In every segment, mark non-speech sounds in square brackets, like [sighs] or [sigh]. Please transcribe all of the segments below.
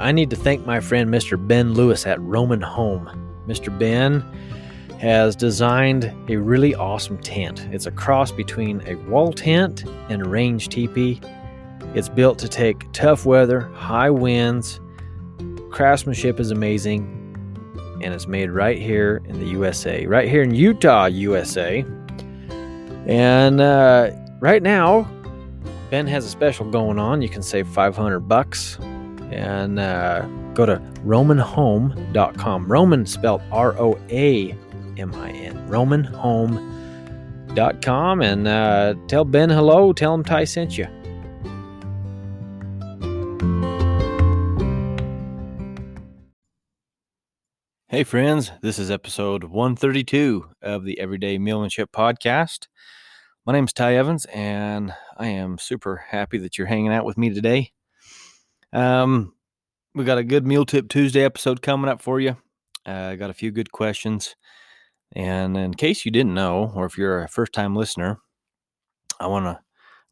I need to thank my friend Mr. Ben Lewis at Roamin Home. Mr. Ben has designed a really awesome tent. It's a cross between a wall tent and a range teepee. It's built to take tough weather, high winds. Craftsmanship is amazing, and it's made right here in the USA, right here in Utah, USA. And uh, right now, Ben has a special going on. You can save 500 bucks and uh, go to roaminhome.com. Roamin spelled R O A M I N. Roaminhome.com and uh, tell Ben hello. Tell him Ty sent you. Hey, friends, this is episode 132 of the Everyday Mulemanship Podcast. My name is Ty Evans, and I am super happy that you're hanging out with me today. Um, we got a good Mule Tip Tuesday episode coming up for you. I uh, got a few good questions. And in case you didn't know, or if you're a first time listener, I want to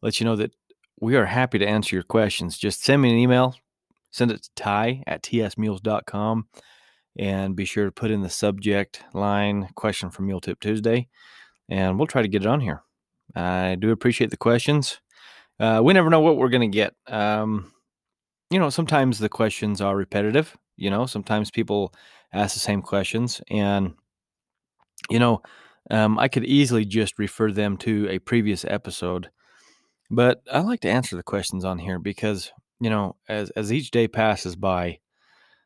let you know that we are happy to answer your questions. Just send me an email, send it to ty at tsmules.com and be sure to put in the subject line question for Mule Tip Tuesday, and we'll try to get it on here. I do appreciate the questions. Uh, we never know what we're going to get. Um, you know, sometimes the questions are repetitive. You know, sometimes people ask the same questions, and you know, um, I could easily just refer them to a previous episode. But I like to answer the questions on here because you know, as as each day passes by,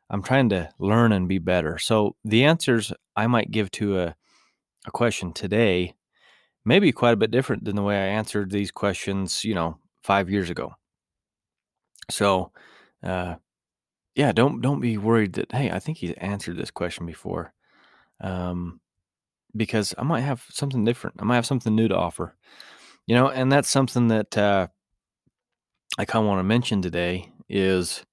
I'm trying to learn and be better. So the answers I might give to a, a question today may be quite a bit different than the way I answered these questions, you know, five years ago. So, uh, yeah, don't don't be worried that hey, I think he's answered this question before, um, because I might have something different. I might have something new to offer, you know, and that's something that uh, I kind of want to mention today is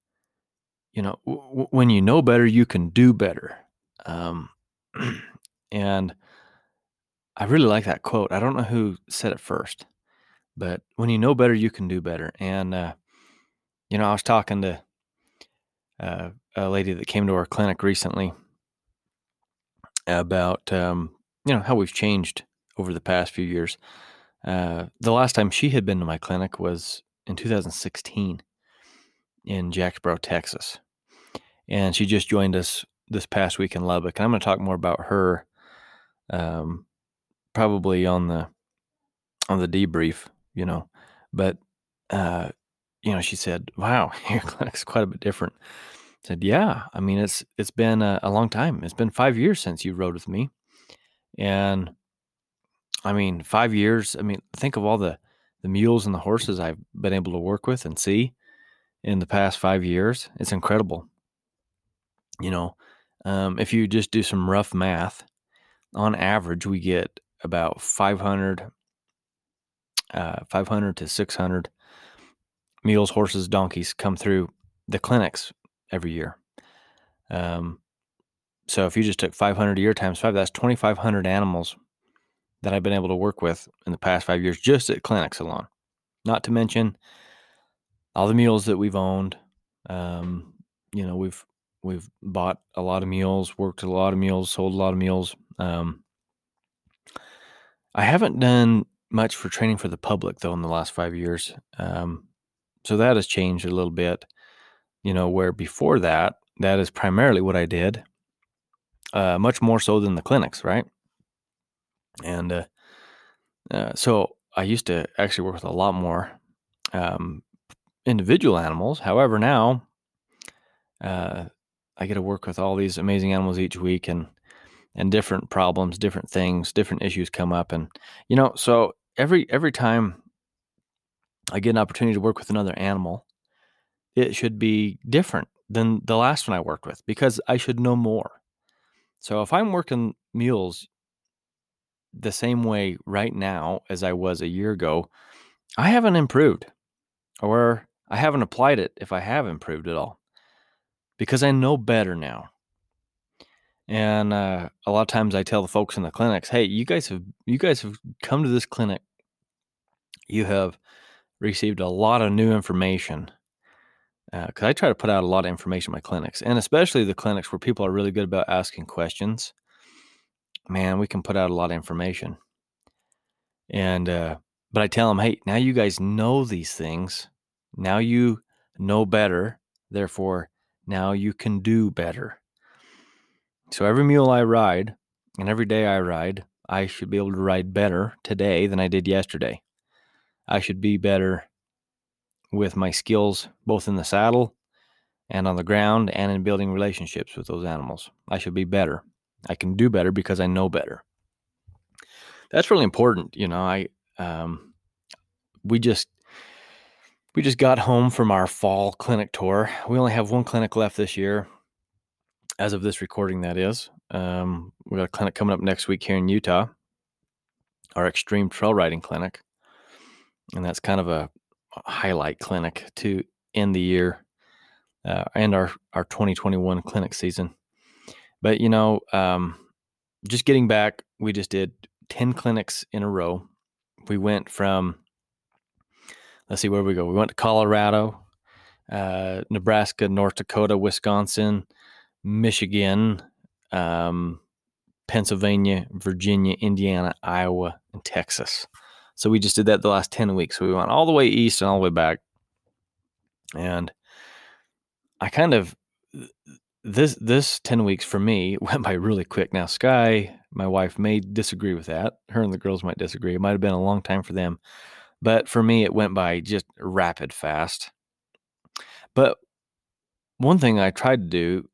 you know, w- when you know better, you can do better. Um, [clears throat] and I really like that quote. I don't know who said it first, but when you know better, you can do better. And, uh, you know, I was talking to uh, a lady that came to our clinic recently about, um, you know, how we've changed over the past few years. Uh, the last time she had been to my clinic was in 2016 in Jacksboro, Texas. And she just joined us this past week in Lubbock. And I'm going to talk more about her um, probably on the on the debrief, you know. But uh, you know, she said, "Wow, [laughs] your clinic's quite a bit different." I said, "Yeah, I mean, it's it's been a, a long time. It's been five years since you rode with me, and I mean, five years. I mean, think of all the the mules and the horses I've been able to work with and see in the past five years. It's incredible. You know, um, if you just do some rough math, on average, we get about 500, uh, 500 to 600 mules, horses, donkeys come through the clinics every year. Um, so if you just took 500 a year times five, that's 2,500 animals that I've been able to work with in the past five years just at clinics alone. Not to mention all the mules that we've owned. Um, you know, we've we've bought a lot of mules, worked a lot of mules, sold a lot of mules. Um, I haven't done much for training for the public though in the last five years. Um, so that has changed a little bit. You know, where before that, that is primarily what I did, uh, much more so than the clinics, right? And uh, uh, so I used to actually work with a lot more um, individual animals. However, now uh, I get to work with all these amazing animals each week, and and different problems, different things, different issues come up, and you know, so every every time I get an opportunity to work with another animal, it should be different than the last one I worked with because I should know more. So if I'm working mules the same way right now as I was a year ago, I haven't improved or I haven't applied it if I have improved at all because I know better now. And uh, a lot of times I tell the folks in the clinics, "Hey, you guys have you guys have come to this clinic. You have received a lot of new information because uh, I try to put out a lot of information in my clinics, and especially the clinics where people are really good about asking questions. Man, we can put out a lot of information. And uh, but I tell them, hey, now you guys know these things. Now you know better. Therefore, now you can do better. So every mule I ride and every day I ride, I should be able to ride better today than I did yesterday. I should be better with my skills both in the saddle and on the ground and in building relationships with those animals. I should be better. I can do better because I know better. That's really important. You know, I, um, we just, we just got home from our fall clinic tour. We only have one clinic left this year, as of this recording, that is. Um, we got a clinic coming up next week here in Utah, our extreme trail riding clinic. And that's kind of a, highlight clinic to end the year uh, and our our 2021 clinic season. But you know, um, just getting back, we just did 10 clinics in a row. We went from let's see where we go. We went to Colorado, uh, Nebraska, North Dakota, Wisconsin, Michigan, um, Pennsylvania, Virginia, Indiana, Iowa, and Texas. So we just did that the last 10 weeks. So we went all the way east and all the way back. And I kind of this this 10 weeks for me [laughs] went by really quick. Now Sky, my wife may disagree with that. Her and the girls might disagree. It might have been a long time for them. But for me it went by just rapid fast. But one thing I tried to do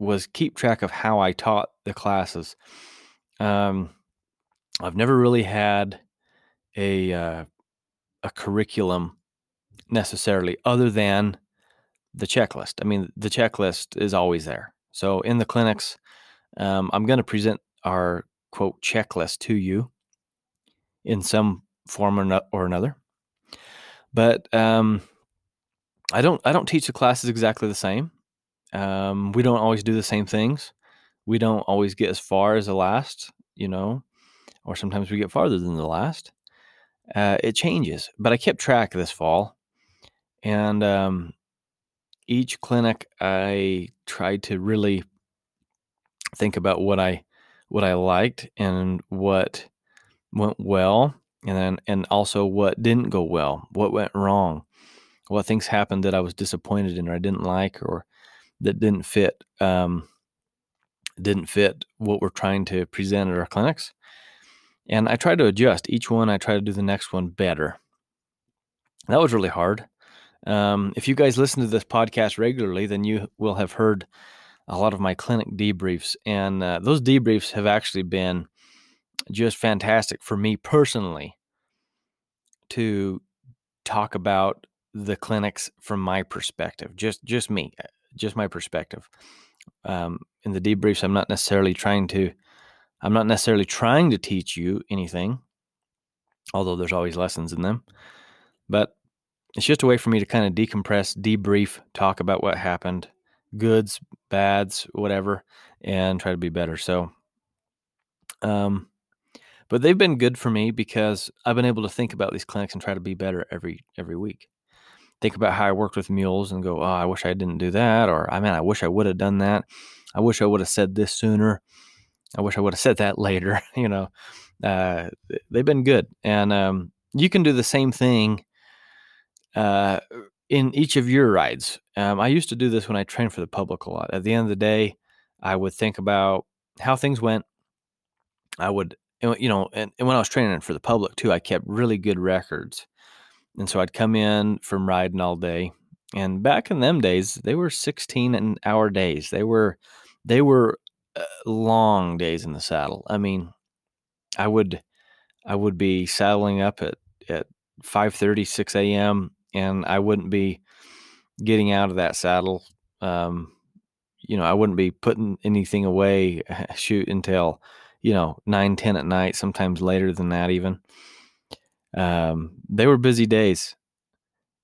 was keep track of how I taught the classes. Um, I've never really had a uh, a curriculum necessarily other than the checklist. I mean, the checklist is always there. So in the clinics, um, I'm going to present our quote checklist to you in some form or, no, or another. But um, I don't I don't teach the classes exactly the same. Um, we don't always do the same things. We don't always get as far as the last, you know, or sometimes we get farther than the last uh, it changes. But I kept track this fall, and um, each clinic I tried to really think about what I what I liked and what went well, and then and also what didn't go well, what went wrong, what things happened that I was disappointed in or I didn't like or that didn't fit um, didn't fit what we're trying to present at our clinics. And I try to adjust each one. I try to do the next one better. That was really hard. Um, if you guys listen to this podcast regularly, then you will have heard a lot of my clinic debriefs. And uh, those debriefs have actually been just fantastic for me personally to talk about the clinics from my perspective, just just me, just my perspective. Um, in the debriefs, I'm not necessarily trying to I'm not necessarily trying to teach you anything, although there's always lessons in them. But it's just a way for me to kind of decompress, debrief, talk about what happened, goods, bads, whatever, and try to be better. So, um, but they've been good for me because I've been able to think about these clinics and try to be better every every week. Think about how I worked with mules and go, oh, I wish I didn't do that, or I mean, I wish I would have done that. I wish I would have said this sooner. I wish I would have said that later. [laughs] you know, uh, they've been good, and um, you can do the same thing uh, in each of your rides. Um, I used to do this when I trained for the public a lot. At the end of the day, I would think about how things went. I would, you know, and, and when I was training for the public too, I kept really good records. And so I'd come in from riding all day. And back in them days, they were 16 and hour days. They were, they were uh, long days in the saddle. I mean, I would I would be saddling up at at 5:30 6 a.m. and I wouldn't be getting out of that saddle um, you know, I wouldn't be putting anything away [laughs] shoot until, you know, 9 10 at night, sometimes later than that even. Um, they were busy days.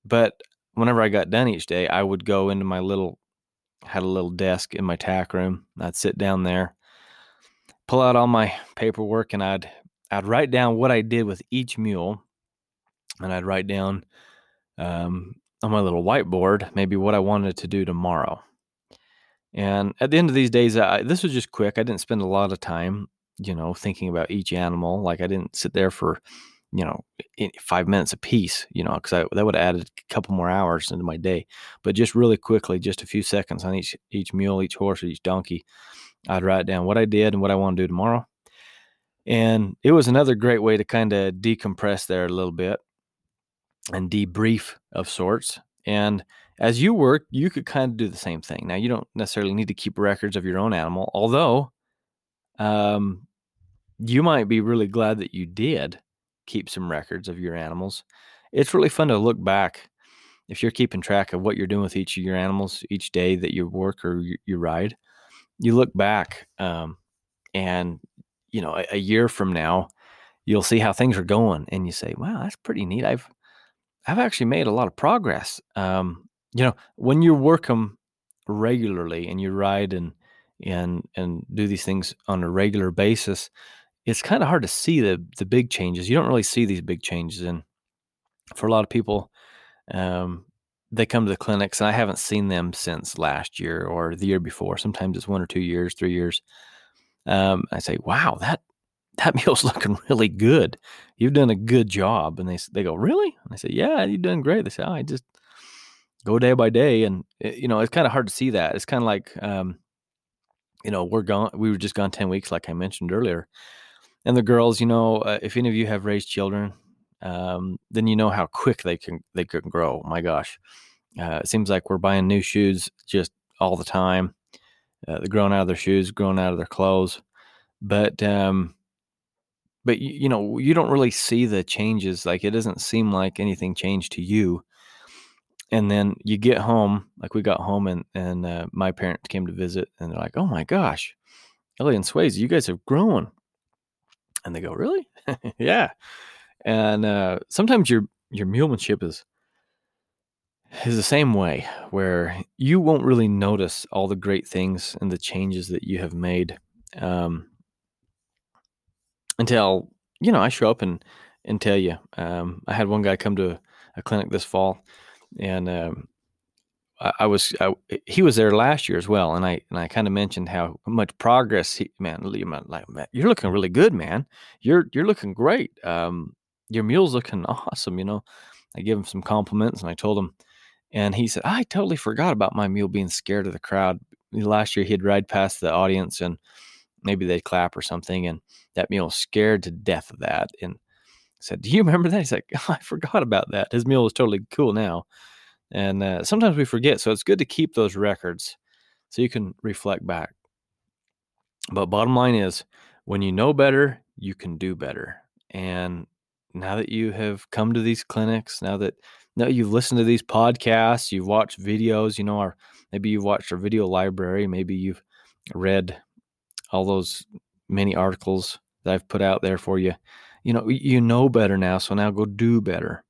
But whenever I got done each day, I would go into my little had a little desk in my tack room. I'd sit down there, pull out all my paperwork, and I'd I'd write down what I did with each mule, and I'd write down um, on my little whiteboard maybe what I wanted to do tomorrow. And at the end of these days, I, this was just quick. I didn't spend a lot of time, you know, thinking about each animal. Like I didn't sit there for, you know, five minutes a piece, you know, because that would have added a couple more hours into my day. But just really quickly, just a few seconds on each each mule, each horse, each donkey, I'd write down what I did and what I want to do tomorrow. And it was another great way to kind of decompress there a little bit and debrief of sorts. And as you work, you could kind of do the same thing. Now, you don't necessarily need to keep records of your own animal, although um, you might be really glad that you did keep some records of your animals. It's really fun to look back if you're keeping track of what you're doing with each of your animals each day that you work or you, you ride. You look back, um, and you know, a, a year from now, you'll see how things are going, and you say, "Wow, that's pretty neat." I've I've actually made a lot of progress. Um, you know, when you work them regularly and you ride and and and do these things on a regular basis, it's kind of hard to see the the big changes. You don't really see these big changes, and for a lot of people, um, they come to the clinics, and I haven't seen them since last year or the year before. Sometimes it's one or two years, three years. Um, I say, "Wow, that that [laughs] mule's looking really good. You've done a good job." And they they go, "Really?" And I say, "Yeah, you've done great." They say, oh, "I just go day by day," and it, you know, it's kind of hard to see that. It's kind of like, um, you know, we're gone. We were just gone ten weeks, like I mentioned earlier, and the girls, you know, uh, if any of you have raised children, um, then you know how quick they can they can grow. My gosh, uh, it seems like we're buying new shoes just all the time. Uh, they're growing out of their shoes, growing out of their clothes, but um, but you, you know you don't really see the changes. Like it doesn't seem like anything changed to you. And then you get home, like we got home, and and uh, my parents came to visit, and they're like, "Oh my gosh, Ellie and Swayze, you guys have grown." And they go, "Really? [laughs] yeah." And uh, sometimes your your mulemanship is is the same way, where you won't really notice all the great things and the changes that you have made um, until you know I show up and and tell you. Um, I had one guy come to a, a clinic this fall, and um, I, I, was I, he was there last year as well, and I and I kind of mentioned how much progress he man, like man, you're looking really good, man. You're you're looking great. Um, your mule's looking [laughs] awesome. You know, I give him some compliments, and I told him, and he said, I totally forgot about my mule being scared of the crowd. Last year, he'd ride past the audience, and maybe they'd clap or something, and that mule was scared to death of that. And said, "Do you remember that?" He's like, [laughs] oh, "I forgot about that." His mule is totally cool now, and uh, sometimes we forget. So it's good to keep those records so you can reflect back. But bottom line is, when you know better, you can do better. And now that you have come to these clinics, now that now you've listened to these podcasts, you've watched videos, you know, or maybe you've watched our video library, maybe you've read all those many articles that I've put out there for you. You know, you know better now, so now go do better.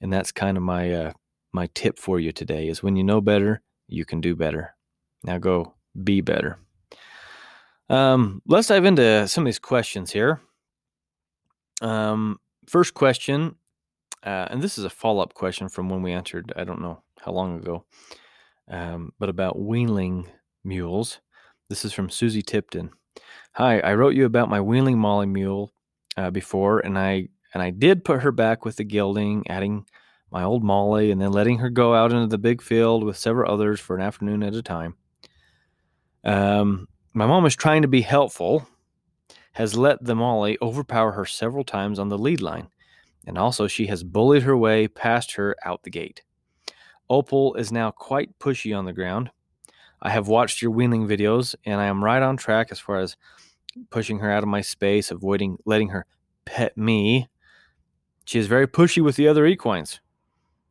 And that's kind of my uh, my tip for you today is when you know better, you can do better. Now go be better. Um, let's dive into some of these questions here. Um, first question, uh, and this is a follow up question from when we answered, I don't know how long ago, um, but about weanling mules. This is from Susie Tipton. Hi, I wrote you about my weanling Molly mule uh, before, and I and I did put her back with the gelding, adding my old Molly, and then letting her go out into the big field with several others for an afternoon at a time. Um, my mom is trying to be helpful, has let the Molly overpower her several times on the lead line, and also she has bullied her way past her out the gate. Opal is now quite pushy on the ground. I have watched your weaning videos and I am right on track as far as pushing her out of my space, avoiding letting her pet me. She is very pushy with the other equines.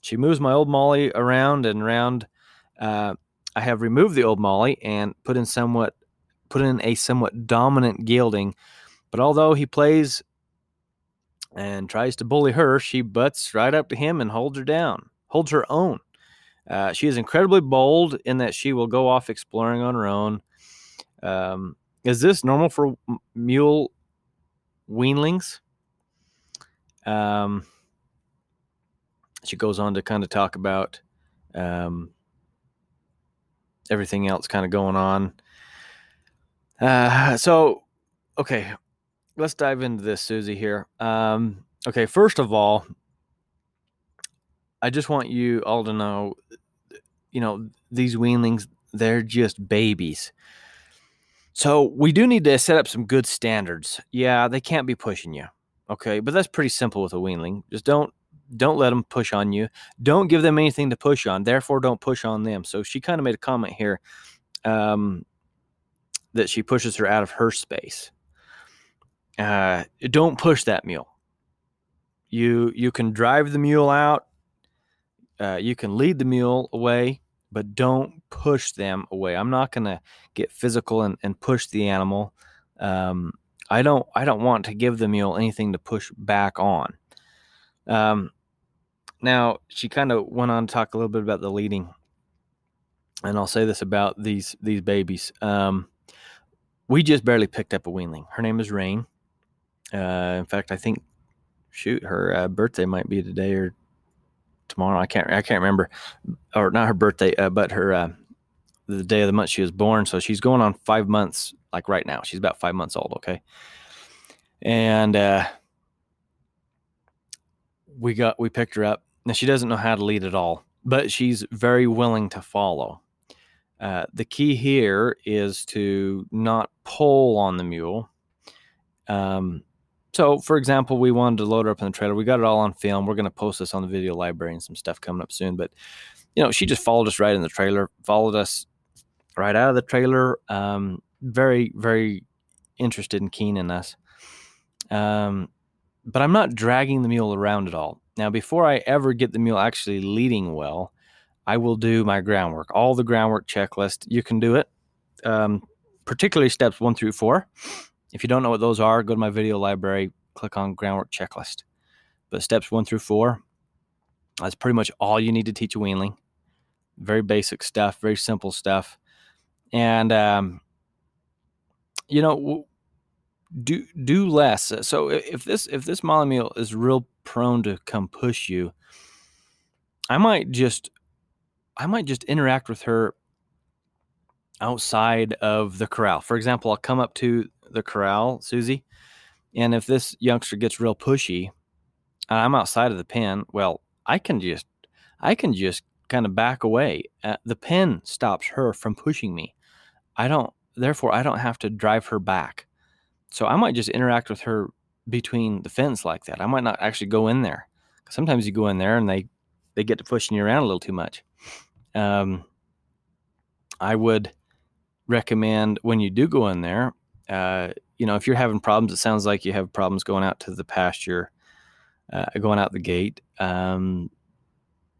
She moves my old Molly around and around. Uh, I have removed the old Molly and put in somewhat put in a somewhat dominant gelding, but although he plays and tries to bully her, she butts right up to him and holds her down, holds her own. Uh, she is incredibly bold in that she will go off exploring on her own. Um, is this normal for mule weanlings? Um, she goes on to kind of talk about um, everything else kind of going on. Uh, so, okay, let's dive into this, Susie. Here. Um, okay, first of all, I just want you all to know, you know, these weanlings, they're just babies. So we do need to set up some good standards. Yeah, they can't be pushing you. Okay, but that's pretty simple with a weanling. Just don't don't let them push on you. Don't give them anything to push on. Therefore, don't push on them. So she kind of made a comment here um, that she pushes her out of her space. Uh, don't push that mule. You you can drive the mule out. Uh, you can lead the mule away, but don't push them away. I'm not going to get physical and, and push the animal. Um, I don't I don't want to give the mule anything to push back on. Um, now she kind of went on to talk a little bit about the leading, and I'll say this about these these babies. Um, we just barely picked up a weanling. Her name is Rain. Uh, in fact, I think shoot her uh, birthday might be today or tomorrow. I can't I can't remember, or not her birthday, uh, but her uh, the day of the month she was born. So she's going on five months, like right now. She's about five months old. Okay, and uh, we got we picked her up. Now she doesn't know how to lead at all, but she's very willing to follow. Uh, the key here is to not pull on the mule. Um, so, for example, we wanted to load her up in the trailer. We got it all on film. We're going to post this on the video library and some stuff coming up soon. But, you know, she just followed us right in the trailer, followed us right out of the trailer. Um, very, very interested and keen in us. Um, but I'm not dragging the mule around at all. Now, before I ever get the mule actually leading well, I will do my groundwork, all the groundwork checklist. You can do it, um, particularly steps one through four. If you don't know what those are, go to my video library, click on groundwork checklist. But steps one through four, that's pretty much all you need to teach a weanling. Very basic stuff, very simple stuff. And, um, you know, do do less. So if this if this molly mule is real prone to come push you, I might just I might just interact with her outside of the corral. For example, I'll come up to the corral, Susie. And if this youngster gets real pushy, I'm outside of the pen. Well, I can just, I can just kind of back away. Uh, the pen stops her from pushing me. I don't, therefore, I don't have to drive her back. So I might just interact with her between the fence like that. I might not actually go in there. Sometimes you go in there and they, they get to pushing you around a little too much. Um, I would recommend when you do go in there, uh, you know, if you're having problems, it sounds like you have problems going out to the pasture, uh, going out the gate. Um,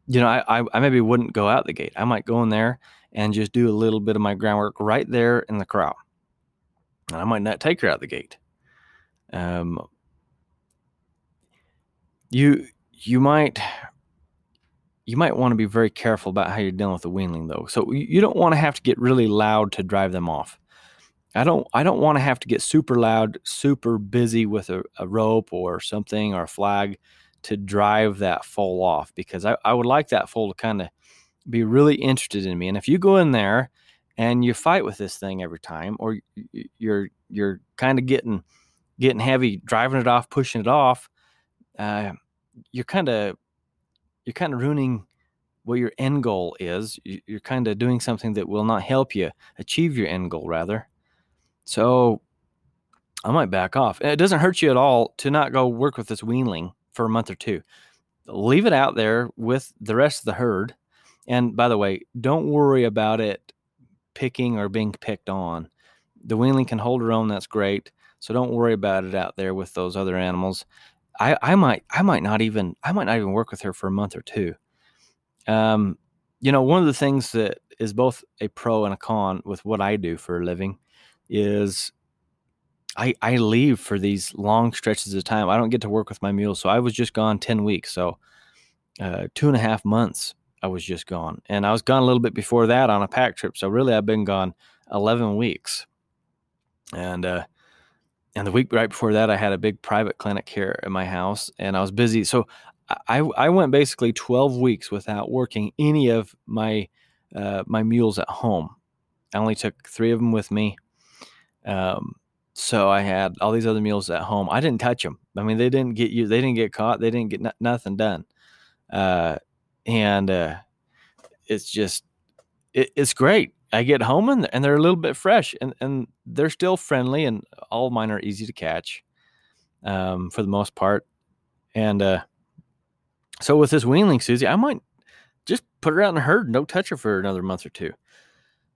you know, I, I, I maybe wouldn't go out the gate. I might go in there and just do a little bit of my groundwork right there in the corral. And I might not take her out the gate. Um, you you might you might want to be very careful about how you're dealing with the weanling though. So you don't want to have to get really loud to drive them off. I don't I don't want to have to get super loud, super busy with a, a rope or something or a flag to drive that foal off because I, I would like that foal to kind of be really interested in me. And if you go in there and you fight with this thing every time, or you're you're kind of getting getting heavy, driving it off, pushing it off, uh, you're kind of you're kind of ruining what your end goal is. You're kind of doing something that will not help you achieve your end goal, rather. So I might back off. It doesn't hurt you at all to not go work with this weanling for a month or two. Leave it out there with the rest of the herd. And by the way, don't worry about it picking or being picked on. The weanling can hold her own. That's great. So don't worry about it out there with those other animals. I, I might I might not even I might not even work with her for a month or two. Um, you know, one of the things that is both a pro and a con with what I do for a living is I I leave for these long stretches of time. I don't get to work with my mules, so I was just gone ten weeks. So uh, two and a half months I was just gone, and I was gone a little bit before that on a pack trip. So really, I've been gone eleven weeks, and uh, and the week right before that, I had a big private clinic here at my house, and I was busy. So I, I went basically 12 weeks without working any of my uh, my mules at home. I only took three of them with me. Um, so I had all these other mules at home. I didn't touch them. I mean, they didn't get you. They didn't get caught. They didn't get n- nothing done. Uh, and uh, it's just it, it's great. I get home and, and they're a little bit fresh and, and they're still friendly and all mine are easy to catch um, for the most part. And uh, so with this weanling, Susie, I might just put her out in the herd and don't touch her for another month or two.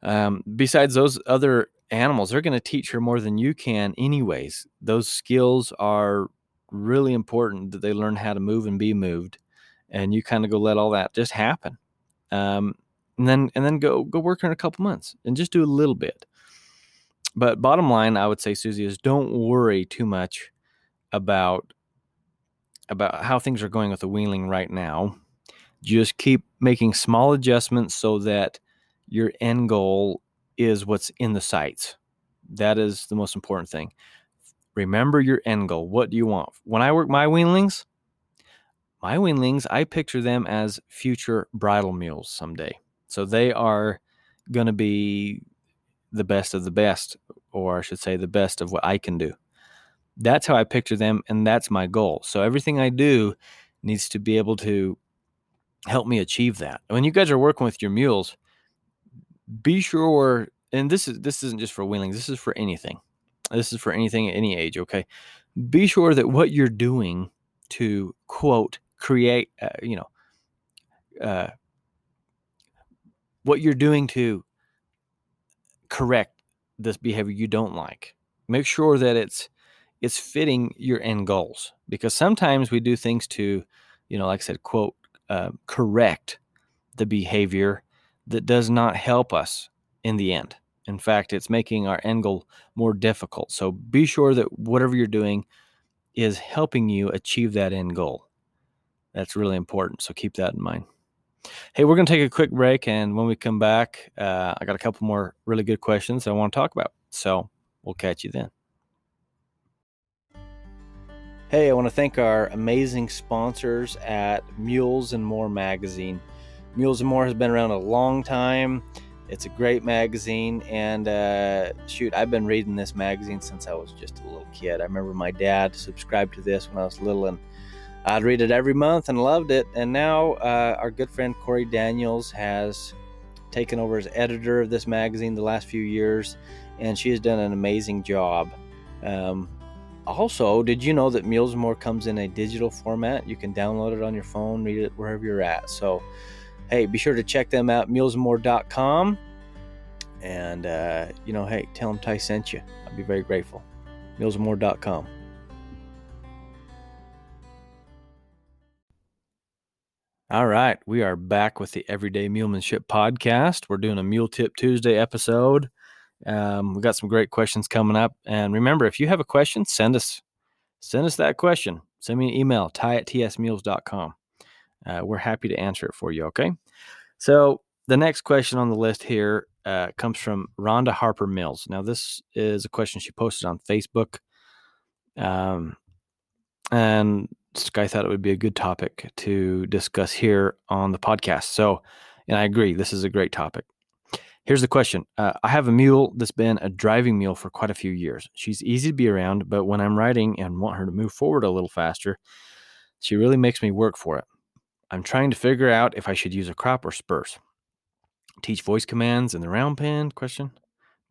Um, besides those other animals, they're going to teach her more than you can, anyways. Those skills are really important that they learn how to move and be moved, and you kind of go let all that just happen. Um, and then and then go go work in a couple months and just do a little bit. But bottom line, I would say, Susie, is don't worry too much about about how things are going with the wheeling right now. Just keep making small adjustments so that your end goal is what's in the sights. That is the most important thing. Remember your end goal. What do you want? When I work my weanlings, my weanlings, I picture them as future bridle mules someday. So they are going to be the best of the best, or I should say, the best of what I can do. That's how I picture them, and that's my goal. So everything I do needs to be able to help me achieve that. When you guys are working with your mules, be sure, and this is this isn't just for weanlings. This is for anything. This is for anything at any age. Okay, be sure that what you're doing to quote create, uh, you know, uh, what you're doing to correct this behavior you don't like. Make sure that it's it's fitting your end goals because sometimes we do things to, you know, like I said, quote, uh, correct the behavior that does not help us in the end. In fact, it's making our end goal more difficult. So be sure that whatever you're doing is helping you achieve that end goal. That's really important. So keep that in mind. Hey, we're going to take a quick break. And when we come back, uh, I got a couple more really good questions I want to talk about. So we'll catch you then. Hey, I want to thank our amazing sponsors at Mules and More magazine. Mules and More has been around a long time. It's a great magazine, and uh, shoot, I've been reading this magazine since I was just a little kid. I remember my dad subscribed to this when I was little, and I'd read it every month and loved it. And now uh, our good friend Corey Daniels has taken over as editor of this magazine the last few years, and she has done an amazing job. Um, also, did you know that Mules More comes in a digital format? You can download it on your phone, read it wherever you're at. So, hey, be sure to check them out, mulesmore.com. And, uh, you know, hey, tell them Ty sent you. I'd be very grateful. Mulesmore.com. All right, we are back with the Everyday Mulemanship podcast. We're doing a Mule Tip Tuesday episode. Um, we got some great questions coming up, and remember, if you have a question, send us send us that question. Send me an email, ty at tsmules.com. Uh, we're happy to answer it for you. Okay, so the next question on the list here uh, comes from Rhonda Harper Mills. Now, this is a question she posted on Facebook, um, and Sky thought it would be a good topic to discuss here on the podcast. So, and I agree, this is a great topic. Here's the question uh, I have a mule that's been a driving mule for quite a few years. She's easy to be around, but when I'm riding and want her to move forward a little faster, she really makes me work for it. I'm trying to figure out if I should use a crop or spurs. Teach voice commands in the round pen? Question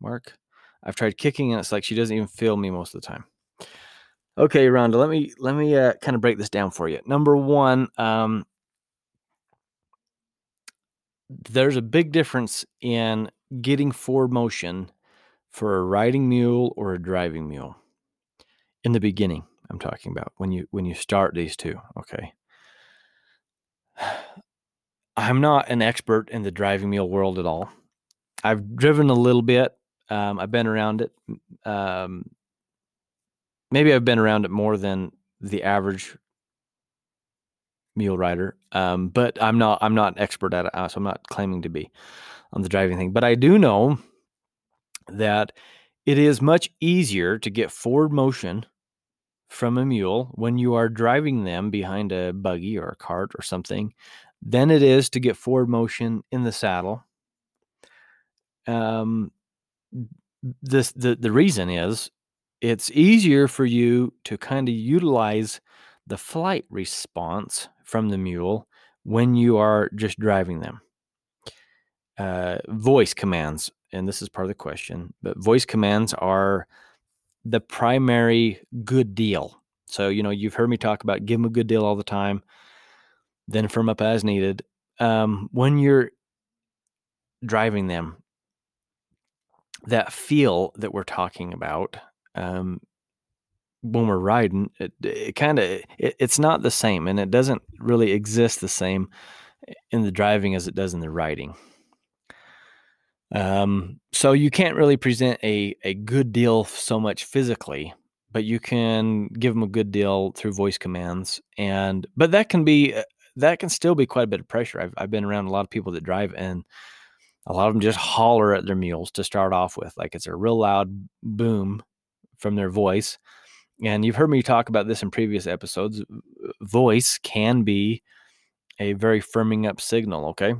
mark. I've tried kicking and it's like she doesn't even feel me most of the time. Okay, Rhonda, let me let me uh, kind of break this down for you. Number one, um, there's a big difference in getting forward motion for a riding mule or a driving mule. In the beginning, I'm talking about when you when you start these two. Okay, [sighs] I'm not an expert in the driving mule world at all. I've driven a little bit. Um, I've been around it. Um, maybe I've been around it more than the average mule rider. Um, but I'm not I'm not an expert at it, uh, so I'm not claiming to be on the driving thing. But I do know that it is much easier to get forward motion from a mule when you are driving them behind a buggy or a cart or something than it is to get forward motion in the saddle. Um, this the the reason is it's easier for you to kind of utilize the flight response from the mule when you are just driving them. Uh, voice commands, and this is part of the question, but voice commands are the primary good deal. So, you know, you've heard me talk about give them a good deal all the time, then firm up as needed. Um, when you're driving them, that feel that we're talking about um, when we're riding, it, it kind of it, it's not the same, and it doesn't really exist the same in the driving as it does in the riding. Um, so you can't really present a a good deal so much physically, but you can give them a good deal through voice commands, and but that can be uh, that can still be quite a bit of pressure. I've I've been around a lot of people that drive and a lot of them just holler at their mules to start off with, like it's a real loud boom from their voice. And you've heard me talk about this in previous episodes. Voice can be a very firming up signal, okay?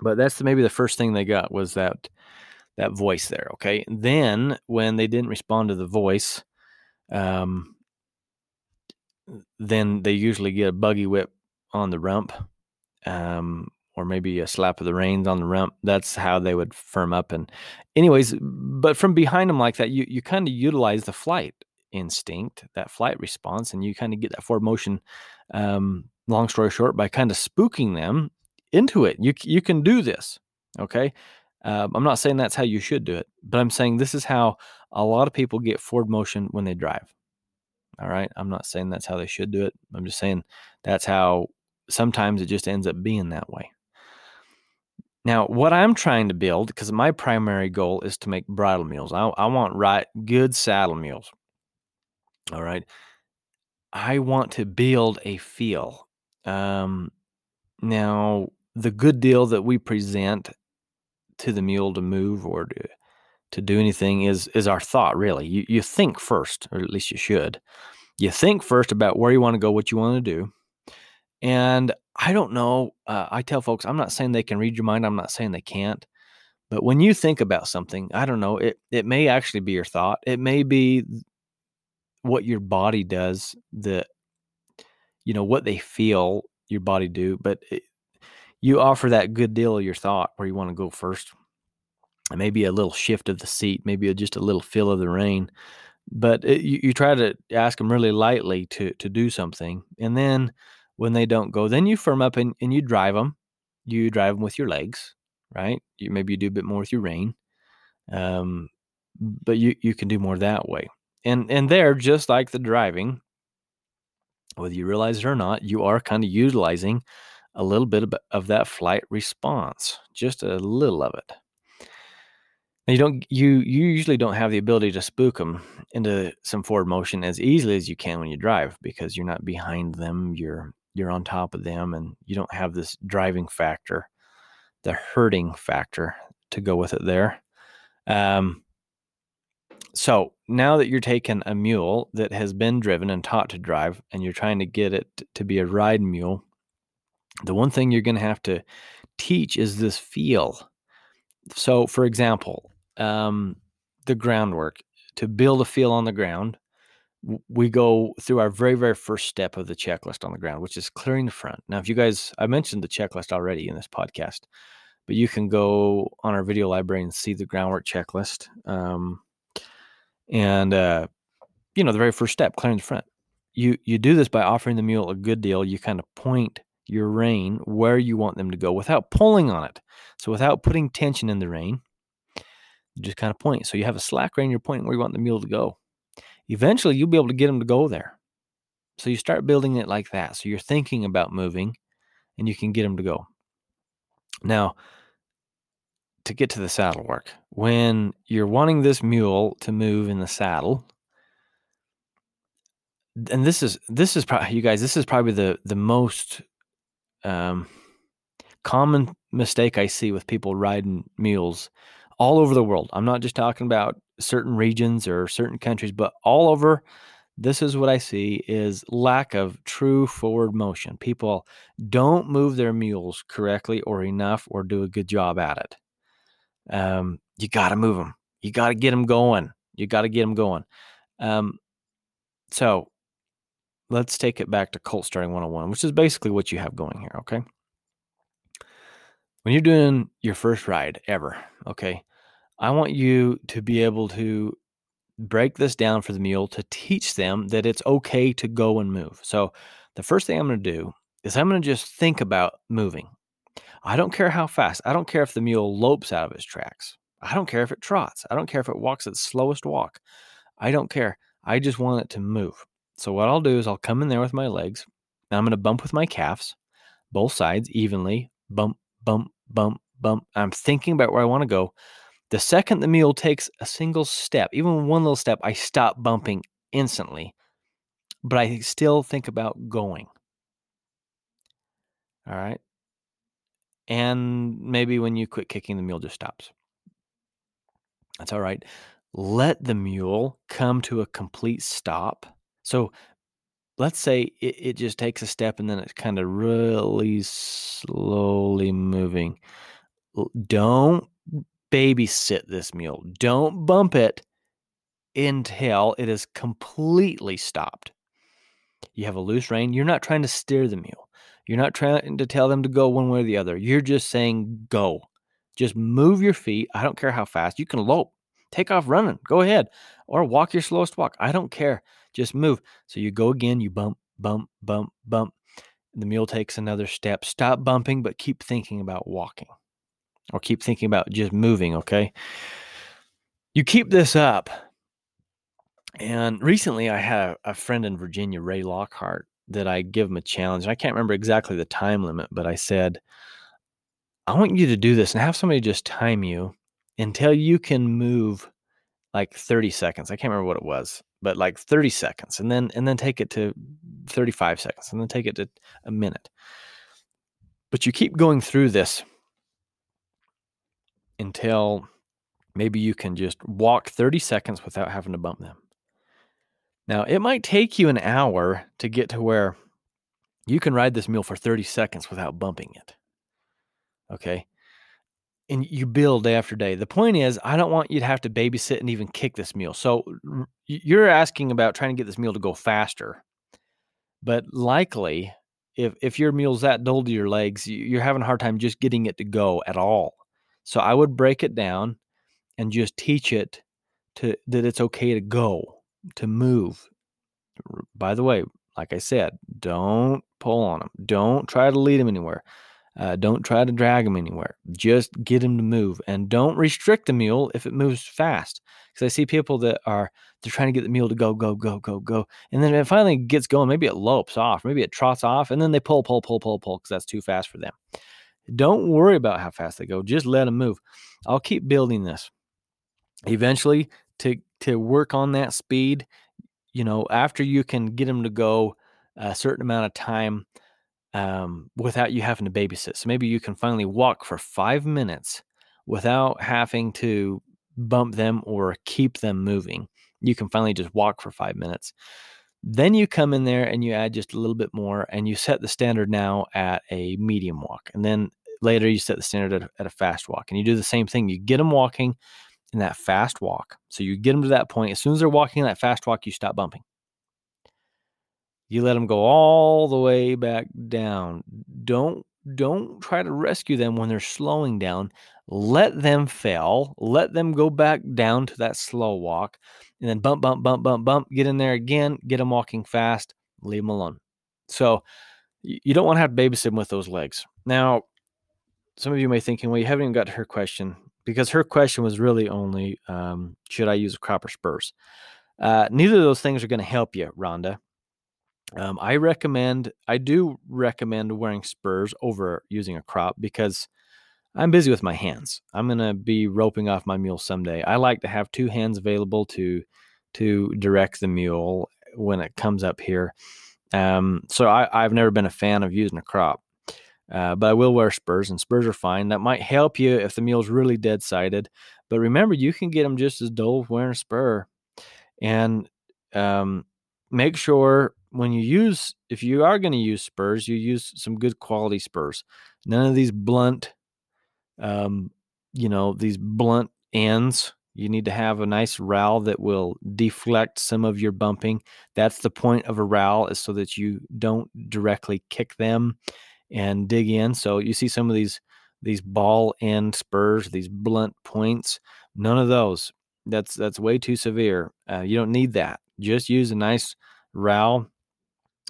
But that's maybe the first thing they got was that that voice there, okay? Then when they didn't respond to the voice, um, then they usually get a buggy whip on the rump. Um, or maybe a slap of the reins on the rump. That's how they would firm up. And, anyways, but from behind them like that, you you kind of utilize the flight instinct, that flight response, and you kind of get that forward motion. Um, long story short, by kind of spooking them into it, you you can do this. Okay, um, I'm not saying that's how you should do it, but I'm saying this is how a lot of people get forward motion when they drive. All right, I'm not saying that's how they should do it. I'm just saying that's how sometimes it just ends up being that way. Now, what I'm trying to build, because my primary goal is to make bridle mules. I, I want right good saddle mules. All right. I want to build a feel. Um, now, the good deal that we present to the mule to move or to to do anything is is our thought. Really, you you think first, or at least you should. You think first about where you want to go, what you want to do, and I don't know. Uh, I tell folks, I'm not saying they can read your mind. I'm not saying they can't. But when you think about something, I don't know, it, it may actually be your thought. It may be what your body does, the, you know, what they feel your body do. But it, you offer that good deal of your thought where you want to go first. And maybe a little shift of the seat, maybe just a little feel of the rein. But it, you, you try to ask them really lightly to to do something, and then when they don't go, then you firm up and, and you drive them. You drive them with your legs, right? You maybe you do a bit more with your rein, um, but you you can do more that way. And and there, just like the driving, whether you realize it or not, you are kind of utilizing a little bit of, of that flight response, just a little of it. Now you don't you you usually don't have the ability to spook them into some forward motion as easily as you can when you drive because you're not behind them. You're you're on top of them and you don't have this driving factor, the hurting factor to go with it there. Um, so now that you're taking a mule that has been driven and taught to drive and you're trying to get it to be a ride mule, the one thing you're going to have to teach is this feel. So, for example, um, the groundwork to build a feel on the ground we go through our very very first step of the checklist on the ground which is clearing the front. Now if you guys i mentioned the checklist already in this podcast but you can go on our video library and see the groundwork checklist um, and uh, you know the very first step clearing the front. You you do this by offering the mule a good deal. You kind of point your rein where you want them to go without pulling on it. So without putting tension in the rein you just kind of point. So you have a slack rein you're pointing where you want the mule to go eventually you'll be able to get them to go there. So you start building it like that. So you're thinking about moving and you can get them to go. Now, to get to the saddle work, when you're wanting this mule to move in the saddle, and this is this is probably you guys this is probably the the most um, common mistake I see with people riding mules all over the world. I'm not just talking about certain regions or certain countries, but all over this is what I see is lack of true forward motion. People don't move their mules correctly or enough or do a good job at it. Um, you got to move them. You got to get them going. You got to get them going. Um, so let's take it back to colt starting 101, which is basically what you have going here. Okay. When you're doing your first ride ever, okay, I want you to be able to break this down for the mule to teach them that it's okay to go and move. So, the first thing I'm going to do is I'm going to just think about moving. I don't care how fast. I don't care if the mule lopes out of its tracks. I don't care if it trots. I don't care if it walks its slowest walk. I don't care. I just want it to move. So, what I'll do is I'll come in there with my legs and I'm going to bump with my calves, both sides evenly, bump, bump, bump, bump. I'm thinking about where I want to go. The second the mule takes a single step, even one little step, I stop bumping instantly, but I still think about going. All right. And maybe when you quit kicking, the mule just stops. That's all right. Let the mule come to a complete stop. So let's say it, it just takes a step and then it's kind of really slowly moving. Don't babysit this mule. Don't bump it until it is completely stopped. You have a loose rein. You're not trying to steer the mule. You're not trying to tell them to go one way or the other. You're just saying go. Just move your feet. I don't care how fast. You can lope, take off running, go ahead, or walk your slowest walk. I don't care. Just move. So you go again, you bump, bump, bump, bump. The mule takes another step. Stop bumping, but keep thinking about walking or keep thinking about just moving, okay? You keep this up. And recently I had a friend in Virginia, Ray Lockhart, that I give him a challenge. I can't remember exactly the time limit, but I said, I want you to do this and have somebody just time you until you can move like 30 seconds. I can't remember what it was, but like 30 seconds and then and then take it to 35 seconds and then take it to a minute. But you keep going through this until maybe you can just walk 30 seconds without having to bump them. Now, it might take you an hour to get to where you can ride this mule for 30 seconds without bumping it. Okay. And you build day after day. The point is, I don't want you to have to babysit and even kick this mule. So you're asking about trying to get this mule to go faster. But likely, if, if your mule's that dull to your legs, you're having a hard time just getting it to go at all. So I would break it down and just teach it to that it's okay to go, to move. By the way, like I said, don't pull on them. Don't try to lead them anywhere. Uh, don't try to drag them anywhere. Just get them to move, and don't restrict the mule if it moves fast. Because I see people that are they're trying to get the mule to go, go, go, go, go, and then it finally gets going. Maybe it lopes off, maybe it trots off, and then they pull, pull, pull, pull, pull because that's too fast for them. Don't worry about how fast they go. Just let them move. I'll keep building this. Eventually, to to work on that speed, you know, after you can get them to go a certain amount of time um, without you having to babysit. So maybe you can finally walk for five minutes without having to bump them or keep them moving. You can finally just walk for five minutes. Then you come in there and you add just a little bit more and you set the standard now at a medium walk. And then later you set the standard at, at a fast walk. And you do the same thing. You get them walking in that fast walk. So you get them to that point. As soon as they're walking in that fast walk, you stop bumping. You let them go all the way back down. Don't don't try to rescue them when they're slowing down. Let them fail. Let them go back down to that slow walk and then bump, bump, bump, bump, bump, get in there again, get them walking fast, leave them alone. So you don't want to have to babysit them with those legs. Now, some of you may be thinking, well, you haven't even got to her question because her question was really only, um, should I use a crop or spurs? Uh, neither of those things are going to help you, Rhonda. Um, I recommend, I do recommend wearing spurs over using a crop because I'm busy with my hands. I'm gonna be roping off my mule someday. I like to have two hands available to to direct the mule when it comes up here. Um, so I, I've never been a fan of using a crop. Uh, but I will wear spurs, and spurs are fine. That might help you if the mule's really dead sided. But remember, you can get them just as dull wearing a spur. And um, make sure when you use, if you are going to use spurs, you use some good quality spurs. None of these blunt, um, you know, these blunt ends. You need to have a nice rowel that will deflect some of your bumping. That's the point of a rowel is so that you don't directly kick them and dig in. So you see some of these these ball end spurs, these blunt points. None of those. That's that's way too severe. Uh, you don't need that. Just use a nice rowel.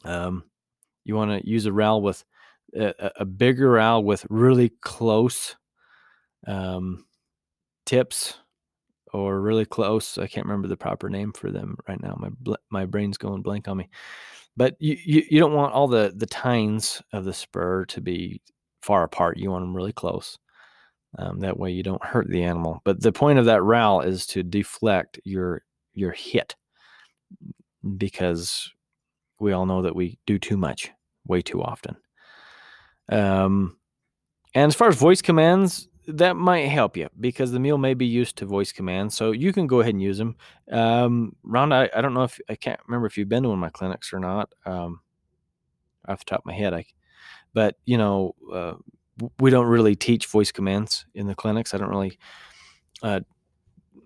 Um, you want to use a rowel with a, a, bigger rowel with really close um, tips or really close. I can't remember the proper name for them right now. My my brain's going blank on me. But you, you, you don't want all the the tines of the spur to be far apart. You want them really close. Um, that way you don't hurt the animal. But the point of that rowel is to deflect your your hit because we all know that we do too much way too often. Um, and as far as voice commands, that might help you because the mule may be used to voice commands. So you can go ahead and use them. Um, Rhonda, I, I, don't know if I can't remember if you've been to one of my clinics or not. Um, off the top of my head, I but you know, uh, we don't really teach voice commands in the clinics. I don't really uh,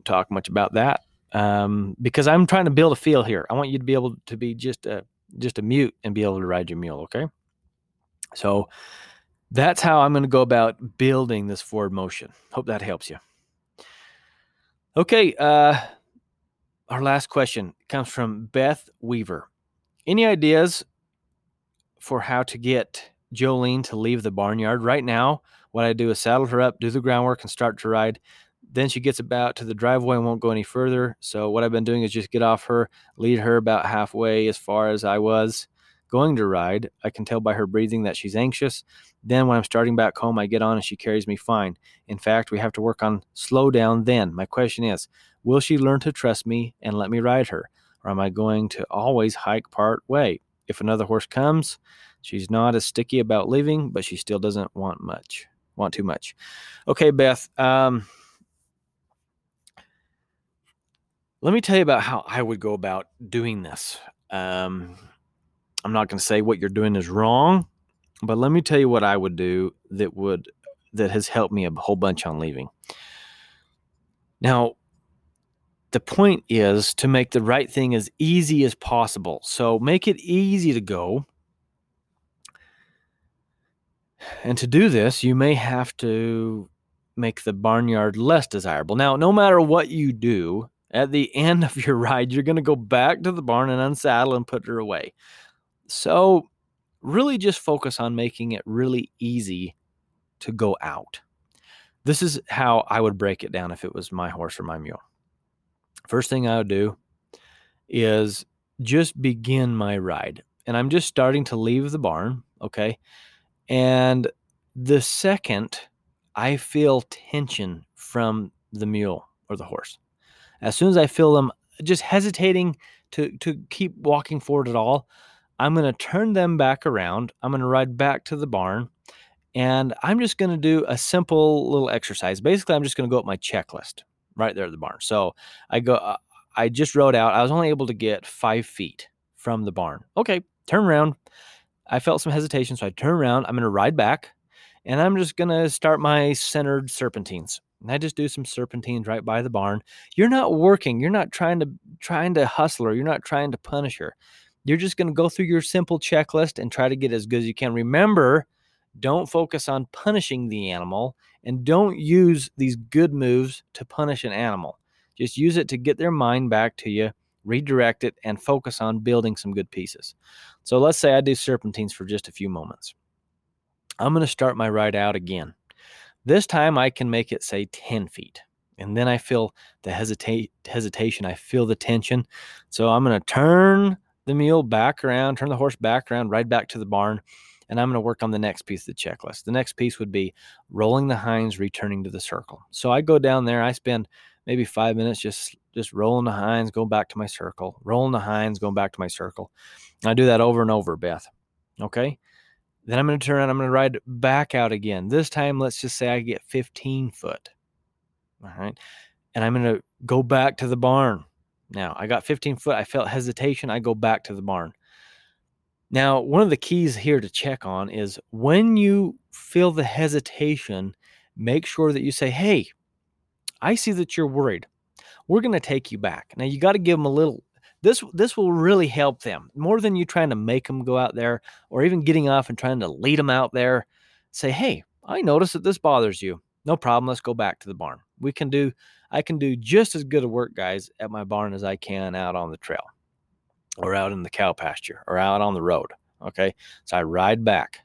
talk much about that um, because I'm trying to build a feel here. I want you to be able to be just a just a mute and be able to ride your mule. Okay, so that's how I'm going to go about building this forward motion. Hope that helps you. Okay, uh, our last question comes from Beth Weaver. Any ideas for how to get Jolene to leave the barnyard. Right now, what I do is saddle her up, do the groundwork, and start to ride. Then she gets about to the driveway and won't go any further. So, what I've been doing is just get off her, lead her about halfway as far as I was going to ride. I can tell by her breathing that she's anxious. Then, when I'm starting back home, I get on and she carries me fine. In fact, we have to work on slow down then. My question is Will she learn to trust me and let me ride her? Or am I going to always hike part way? If another horse comes, She's not as sticky about leaving, but she still doesn't want much, want too much. Okay, Beth. Um, let me tell you about how I would go about doing this. Um, I'm not going to say what you're doing is wrong, but let me tell you what I would do that would that has helped me a whole bunch on leaving. Now, the point is to make the right thing as easy as possible. So make it easy to go and to do this, you may have to make the barnyard less desirable. Now, no matter what you do, at the [laughs] end of your ride, you're going to go back to the barn and unsaddle and put her away. So, really just focus on making it really easy to go out. This is how I would break it down if it was my horse or my mule. First thing I would do is just begin my ride. And I'm just starting to leave the barn, okay? And the second I feel tension from the mule or the horse, as soon as I feel them just hesitating to, to keep walking forward at all, I'm going to turn them back around. I'm going to ride back to the barn and I'm just going to do a simple little exercise. Basically, I'm just going to go up my checklist right there at the barn. So I go, uh, I just rode out. I was only able to get five feet from the barn. Okay, turn around. I felt some hesitation, so I turn around. I'm going to ride back, and I'm just going to start my centered serpentines. And I just do some serpentines right by the barn. You're not working. You're not trying to trying to hustle her. You're not trying to punish her. You're just going to go through your simple checklist and try to get as good as you can. Remember, don't focus on punishing the animal and don't use these good moves to punish an animal. Just use it to get their mind back to you redirect it, and focus on building some good pieces. So let's say I do serpentines for just a few moments. I'm going to start my ride out again. This time I can make it say 10 feet. And then I feel the hesitate, hesitation. I feel the tension. So I'm going to turn the mule back around, turn the horse back around, ride back to the barn, and I'm going to work on the next piece of the checklist. The next piece would be rolling the hinds, returning to the circle. So I go down there, I spend maybe five minutes just just rolling the hinds, going back to my circle, rolling the hinds, going back to my circle. I do that over and over, Beth. Okay. Then I'm going to turn around. I'm going to ride back out again. This time, let's just say I get 15 foot. All right. And I'm going to go back to the barn. Now, I got 15 foot. I felt hesitation. I go back to the barn. Now, one of the keys here to check on is when you feel the hesitation, make sure that you say, Hey, I see that you're worried. We're going to take you back. Now, you got to give them a little. This this will really help them more than you trying to make them go out there or even getting off and trying to lead them out there. Say, hey, I notice that this bothers you. No problem. Let's go back to the barn. We can do. I can do just as good a work, guys, at my barn as I can out on the trail or out in the cow pasture or out on the road. Okay. So I ride back.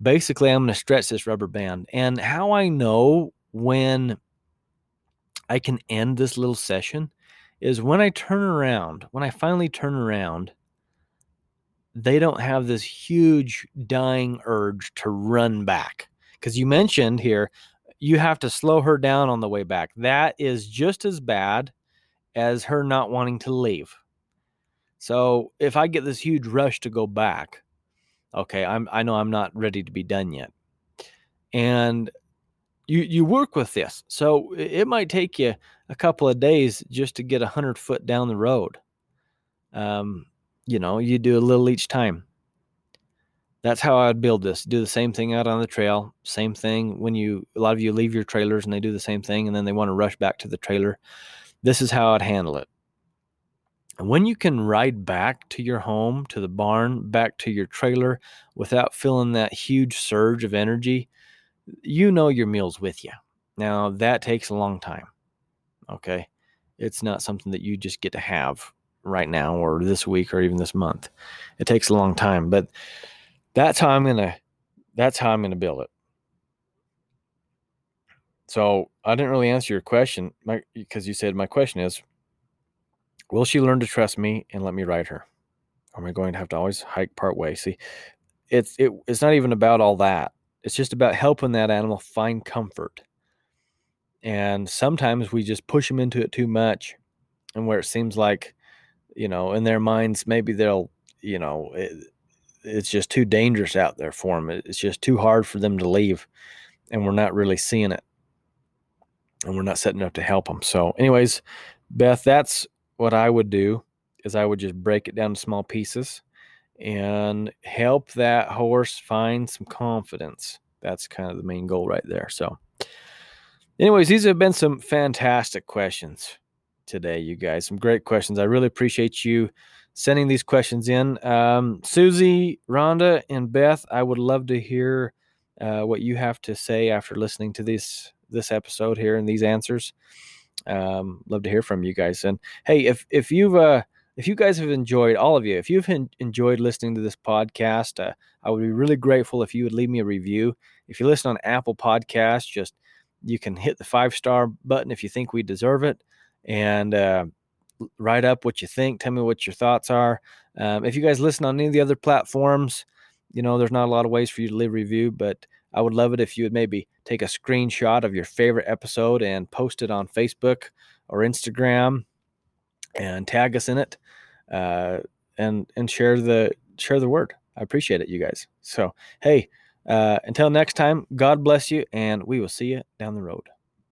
Basically, I'm going to stretch this rubber band. And how I know when I can end this little session is when I turn around, when I finally turn around, they don't have this huge dying urge to run back. Because you mentioned here, you have to slow her down on the way back. That is just as bad as her not wanting to leave. So if I get this huge rush to go back, okay, I'm I know I'm not ready to be done yet. And you you work with this. So it might take you a couple of days just to get a hundred foot down the road. Um, you know, you do a little each time. That's how I'd build this. Do the same thing out on the trail. Same thing when you a lot of you leave your trailers and they do the same thing and then they want to rush back to the trailer. This is how I'd handle it when you can ride back to your home, to the barn, back to your trailer without feeling that huge surge of energy, you know your meal's with you. Now, that takes a long time. Okay. It's not something that you just get to have right now or this week or even this month. It takes a long time, but that's how I'm to that's how I'm to build it. So, I didn't really answer your question because you said my question is Will she learn to trust me and let me ride her? Or am I going to have to always hike part way? See, it's it, it's not even about all that. It's just about helping that animal find comfort. And sometimes we just push them into it too much, and where it seems like, you know, in their minds, maybe they'll, you know, it, it's just too dangerous out there for them. It's just too hard for them to leave, and we're not really seeing it, and we're not setting up to help them. So, anyways, Beth, that's what I would do is I would just break it down to small pieces and help that horse find some confidence. That's kind of the main goal right there. So, anyways, these have been some fantastic questions today, you guys. Some great questions. I really appreciate you sending these questions in. Um, Susie, Rhonda, and Beth, I would love to hear uh, what you have to say after listening to this this episode here and these answers. Um, love to hear from you guys. And hey, if if you've uh, if you guys have enjoyed all of you, if you've enjoyed listening to this podcast, uh, I would be really grateful if you would leave me a review. If you listen on Apple Podcasts, just you can hit the five star button if you think we deserve it, and uh, write up what you think. Tell me what your thoughts are. Um, if you guys listen on any of the other platforms, you know there's not a lot of ways for you to leave review, but I would love it if you would maybe take a screenshot of your favorite episode and post it on Facebook or Instagram and tag us in it uh, and and share the share the word. I appreciate it, you guys. So hey, uh, until next time, God bless you, and we will see you down the road.